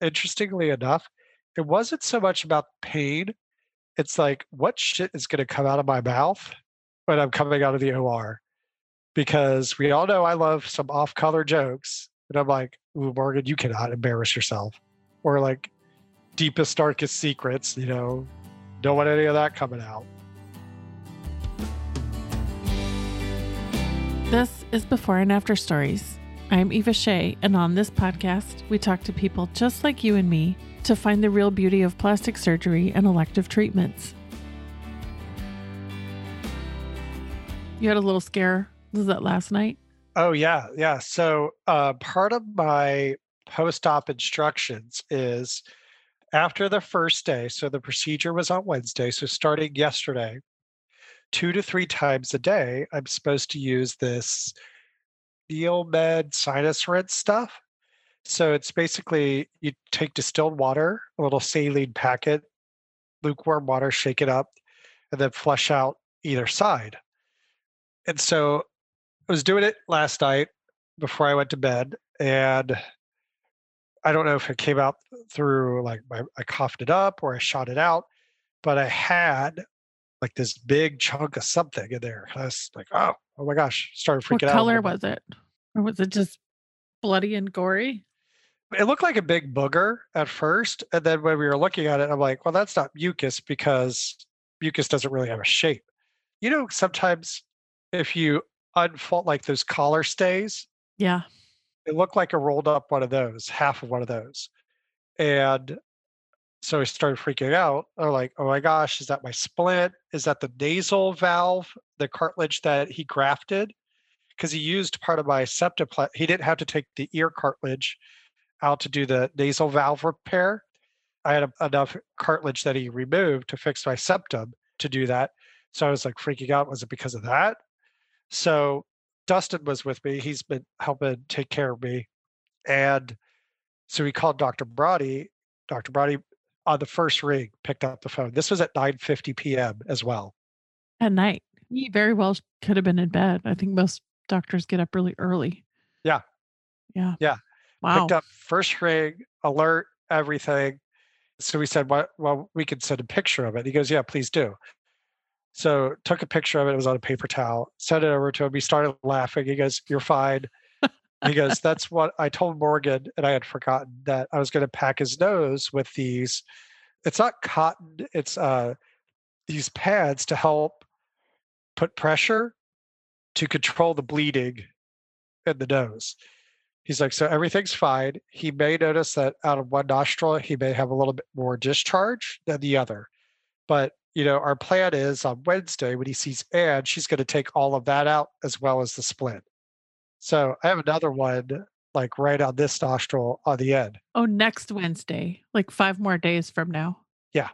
interestingly enough, it wasn't so much about pain. It's like, what shit is going to come out of my mouth when I'm coming out of the OR? Because we all know I love some off color jokes. And I'm like, Ooh, Morgan, you cannot embarrass yourself. Or like, deepest, darkest secrets, you know, don't want any of that coming out. This is Before and After Stories. I'm Eva Sheie, and on this podcast, we talk to people just like you and me to find the real beauty of plastic surgery and elective treatments. You had a little scare. Was that last night? Oh, yeah. Yeah. So, uh, part of my post op instructions is after the first day, so the procedure was on Wednesday. So, starting yesterday, two to three times a day, I'm supposed to use this NeilMed sinus rinse stuff. So it's basically you take distilled water, a little saline packet, lukewarm water, shake it up, and then flush out either side. And so I was doing it last night before I went to bed, and I don't know if it came out through like my, I coughed it up or I shot it out, but I had like this big chunk of something in there. I was like, oh, oh my gosh, started freaking what out. What color was it? Or was it just bloody and gory? It looked like a big booger at first. And then when we were looking at it, I'm like, well, that's not mucus because mucus doesn't really have a shape. You know, sometimes if you unfold like those collar stays, yeah, it looked like a rolled up one of those, half of one of those. And so I started freaking out. I'm like, oh my gosh, is that my splint? Is that the nasal valve, the cartilage that he grafted? Because he used part of my septoplasty. He didn't have to take the ear cartilage out to do the nasal valve repair. I had enough cartilage that he removed to fix my septum to do that. So I was like freaking out. Was it because of that? So Dustin was with me. He's been helping take care of me. And so we called Dr. Bhrany. Dr. Bhrany on the first ring picked up the phone. This was at 9:50 p.m. as well. At night. He very well could have been in bed. I think most doctors get up really early. Yeah. Yeah. Yeah. Wow. Picked up first ring, alert, everything. So we said, well, well, we could send a picture of it. He goes, yeah, please do. So took a picture of it. It was on a paper towel. Sent it over to him. He started laughing. He goes, "You're fine." He goes, "That's what I told Morgan, and I had forgotten that I was going to pack his nose with these. It's not cotton. It's uh, these pads to help put pressure to control the bleeding in the nose." He's like, "So everything's fine. He may notice that out of one nostril, he may have a little bit more discharge than the other, but you know, our plan is on Wednesday when he sees Anne, she's going to take all of that out as well as the splint. So I have another one like right on this nostril on the end. Oh, next Wednesday, like five more days from now. Yeah.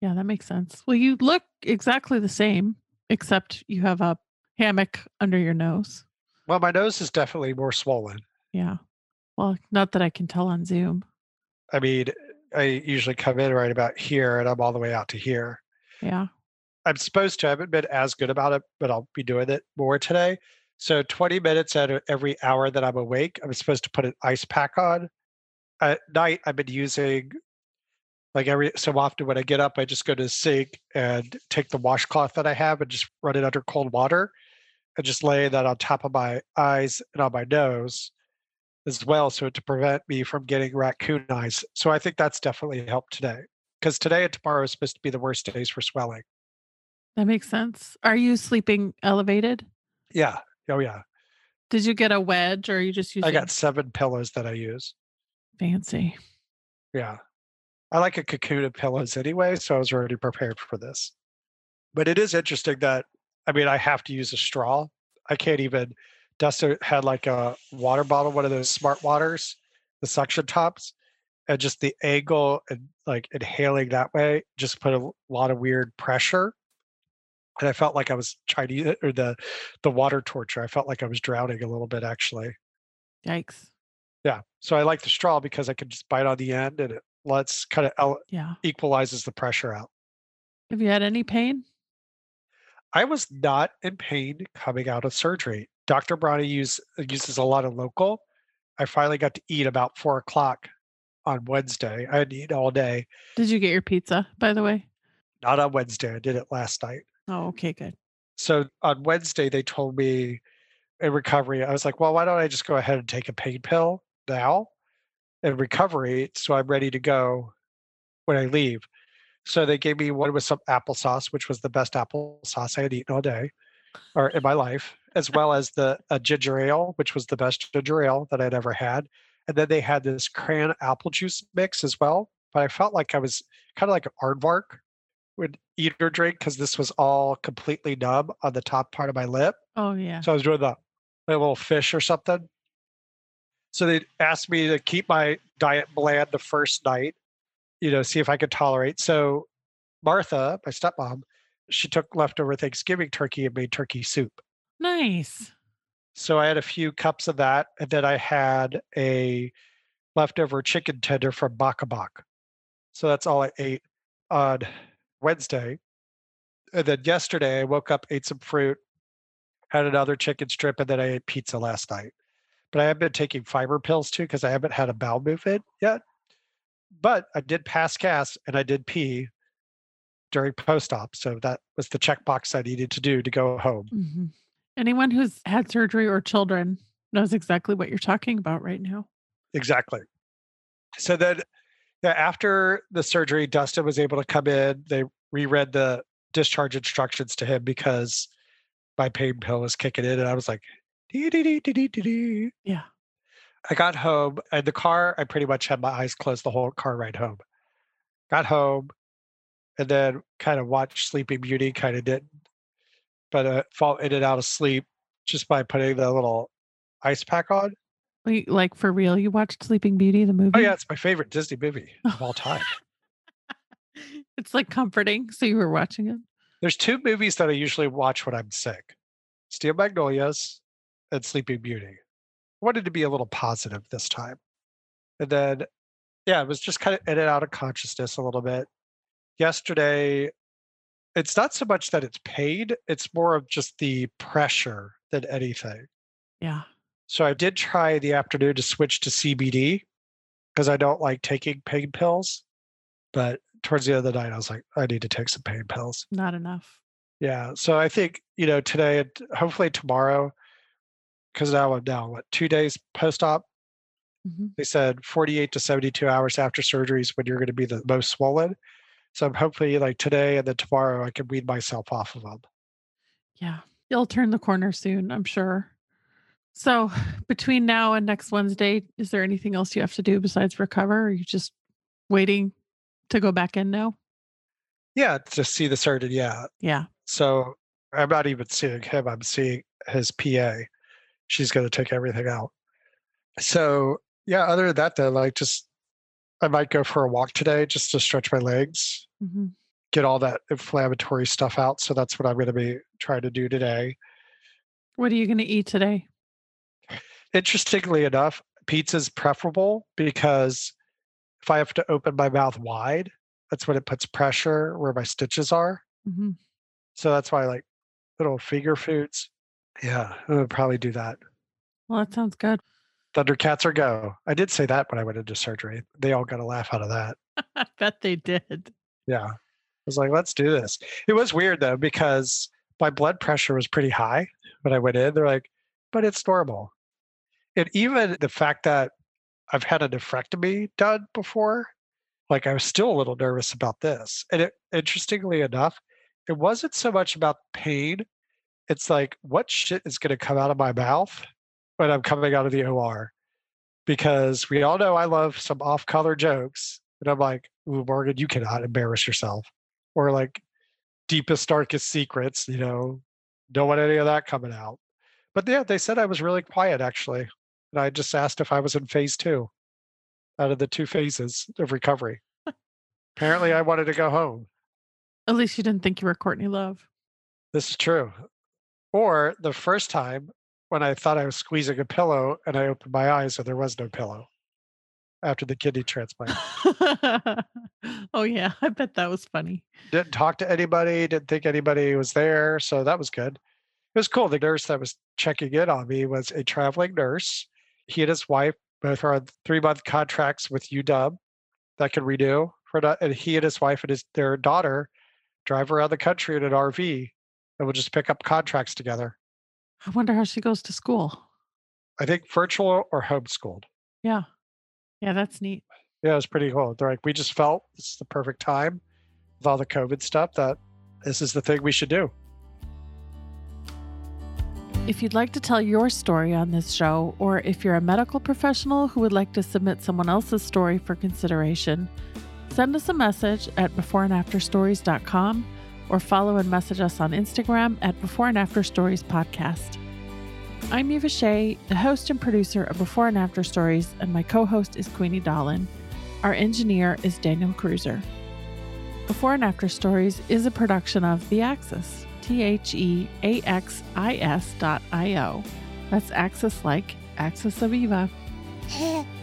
Yeah, that makes sense. Well, you look exactly the same, except you have a hammock under your nose. Well, my nose is definitely more swollen. Yeah. Well, not that I can tell on Zoom. I mean, I usually come in right about here and I'm all the way out to here. Yeah. I'm supposed to. I haven't been as good about it, but I'll be doing it more today. So 20 minutes out of every hour that I'm awake, I'm supposed to put an ice pack on. At night, I've been using like every so often when I get up, I just go to the sink and take the washcloth that I have and just run it under cold water and just lay that on top of my eyes and on my nose as well. So to prevent me from getting raccoon eyes. So I think that's definitely helped today because today and tomorrow is supposed to be the worst days for swelling. That makes sense. Are you sleeping elevated? Yeah. Oh yeah. Did you get a wedge or you just use I got seven pillows that I use. Fancy. Yeah. I like a cocoon of pillows anyway, so I was already prepared for this. But it is interesting that I mean I have to use a straw. I can't even Dustin had like a water bottle, one of those smart waters, the suction tops and just the angle and like inhaling that way just put a lot of weird pressure and i felt like i was trying to uh, or the the water torture i felt like i was drowning a little bit actually yikes yeah so i like the straw because i can just bite on the end and it lets kind of ele- yeah equalizes the pressure out have you had any pain i was not in pain coming out of surgery dr Bhrany use, uh, uses a lot of local i finally got to eat about four o'clock on Wednesday. I hadn't eaten all day. Did you get your pizza, by the way? Not on Wednesday. I did it last night. Oh, okay, good. So on Wednesday, they told me in recovery, I was like, well, why don't I just go ahead and take a pain pill now in recovery so I'm ready to go when I leave. So they gave me one with some applesauce, which was the best applesauce I had eaten all day or in my life, as well as the a ginger ale, which was the best ginger ale that I'd ever had. And then they had this cran apple juice mix as well. But I felt like I was kind of like an aardvark would eat or drink because this was all completely numb on the top part of my lip. Oh yeah. So I was doing the a little fish or something. So they asked me to keep my diet bland the first night, you know, see if I could tolerate. So Martha, my stepmom, she took leftover Thanksgiving turkey and made turkey soup. Nice. So I had a few cups of that, and then I had a leftover chicken tender from Baka Bak. So that's all I ate on Wednesday. And then yesterday I woke up, ate some fruit, had another chicken strip, and then I ate pizza last night. But I have been taking fiber pills too because I haven't had a bowel movement yet. But I did pass gas and I did pee during post op. So that was the checkbox I needed to do to go home. hmm Anyone who's had surgery or children knows exactly what you're talking about right now. Exactly. So then yeah, after the surgery, Dustin was able to come in. They reread the discharge instructions to him because my pain pill was kicking in, and I was like, "Dee, dee, dee, dee, dee, dee, dee." Yeah. I got home, and the car, I pretty much had my eyes closed the whole car ride home. Got home, and then kind of watched Sleeping Beauty, kind of didn't, but uh, fall in and out of sleep just by putting the little ice pack on. Like for real, you watched Sleeping Beauty, the oh, movie? Oh yeah, it's my favorite Disney movie of all time. it's like comforting. So you were watching it. There's two movies that I usually watch when I'm sick: Steel Magnolias and Sleeping Beauty. I wanted to be a little positive this time, and then yeah, it was just kind of in and out of consciousness a little bit. Yesterday, it's not so much that it's paid; it's more of just the pressure than anything. Yeah. So I did try the afternoon to switch to CBD because I don't like taking pain pills. But towards the end of the night, I was like, I need to take some pain pills. Not enough. Yeah. So I think, you know, today, and hopefully tomorrow, because now I'm now, what, two days post op? hmm They said 48 to 72 hours after surgery is when you're going to be the most swollen. So I'm hopefully like today and then tomorrow, I can wean myself off of them. Yeah. You'll turn the corner soon, I'm sure. So between now and next Wednesday, is there anything else you have to do besides recover? Or are you just waiting to go back in now? Yeah. To see the surgeon. Yeah. Yeah. So I'm not even seeing him. I'm seeing his PA. She's going to take everything out. So yeah, other than that, though, like just I might go for a walk today just to stretch my legs, hmm get all that inflammatory stuff out. So that's what I'm going to be trying to do today. What are you going to eat today? Interestingly enough, pizza's preferable because if I have to open my mouth wide, that's when it puts pressure where my stitches are. hmm So that's why I like little finger foods. Yeah, I would probably do that. Well, that sounds good. Thundercats are go. I did say that when I went into surgery. They all got a laugh out of that. I bet they did. Yeah. I was like, let's do this. It was weird though, because my blood pressure was pretty high when I went in. They're like, but it's normal. And even the fact that I've had a nephrectomy done before, like I was still a little nervous about this. And it, interestingly enough, it wasn't so much about pain. It's like, what shit is going to come out of my mouth when I'm coming out of the OR? Because we all know I love some off color jokes. And I'm like, Ooh, Morgan, you cannot embarrass yourself. Or like deepest, darkest secrets, you know, don't want any of that coming out. But yeah, they said I was really quiet actually. And I just asked if I was in phase two out of the two phases of recovery. Apparently, I wanted to go home. At least you didn't think you were Courtney Love. This is true. Or the first time when I thought I was squeezing a pillow and I opened my eyes and there was no pillow after the kidney transplant. oh, yeah. I bet that was funny. didn't talk to anybody, didn't think anybody was there. So that was good. It was cool. The nurse that was checking in on me was a traveling nurse. He and his wife Both are on three month contracts with UW that can renew. For and he and his wife and his their daughter drive around the country in an RV and we'll just pick up contracts together. I wonder how she goes to school. I think virtual or homeschooled. Yeah. Yeah, that's neat. Yeah, it's pretty cool. They're like, we just felt this is the perfect time with all the COVID stuff that this is the thing we should do. If you'd like to tell your story on this show, or if you're a medical professional who would like to submit someone else's story for consideration, send us a message at beforeandafterstories.com or follow and message us on Instagram at Before and After Stories Podcast. I'm Eva Sheie, the host and producer of Before and After Stories, and my co host is Queenie Dahlin. Our engineer is Daniel Croeser. Before and After Stories is a production of The Axis, T H E A X I S dot I O. That's Axis like Axis of Eva.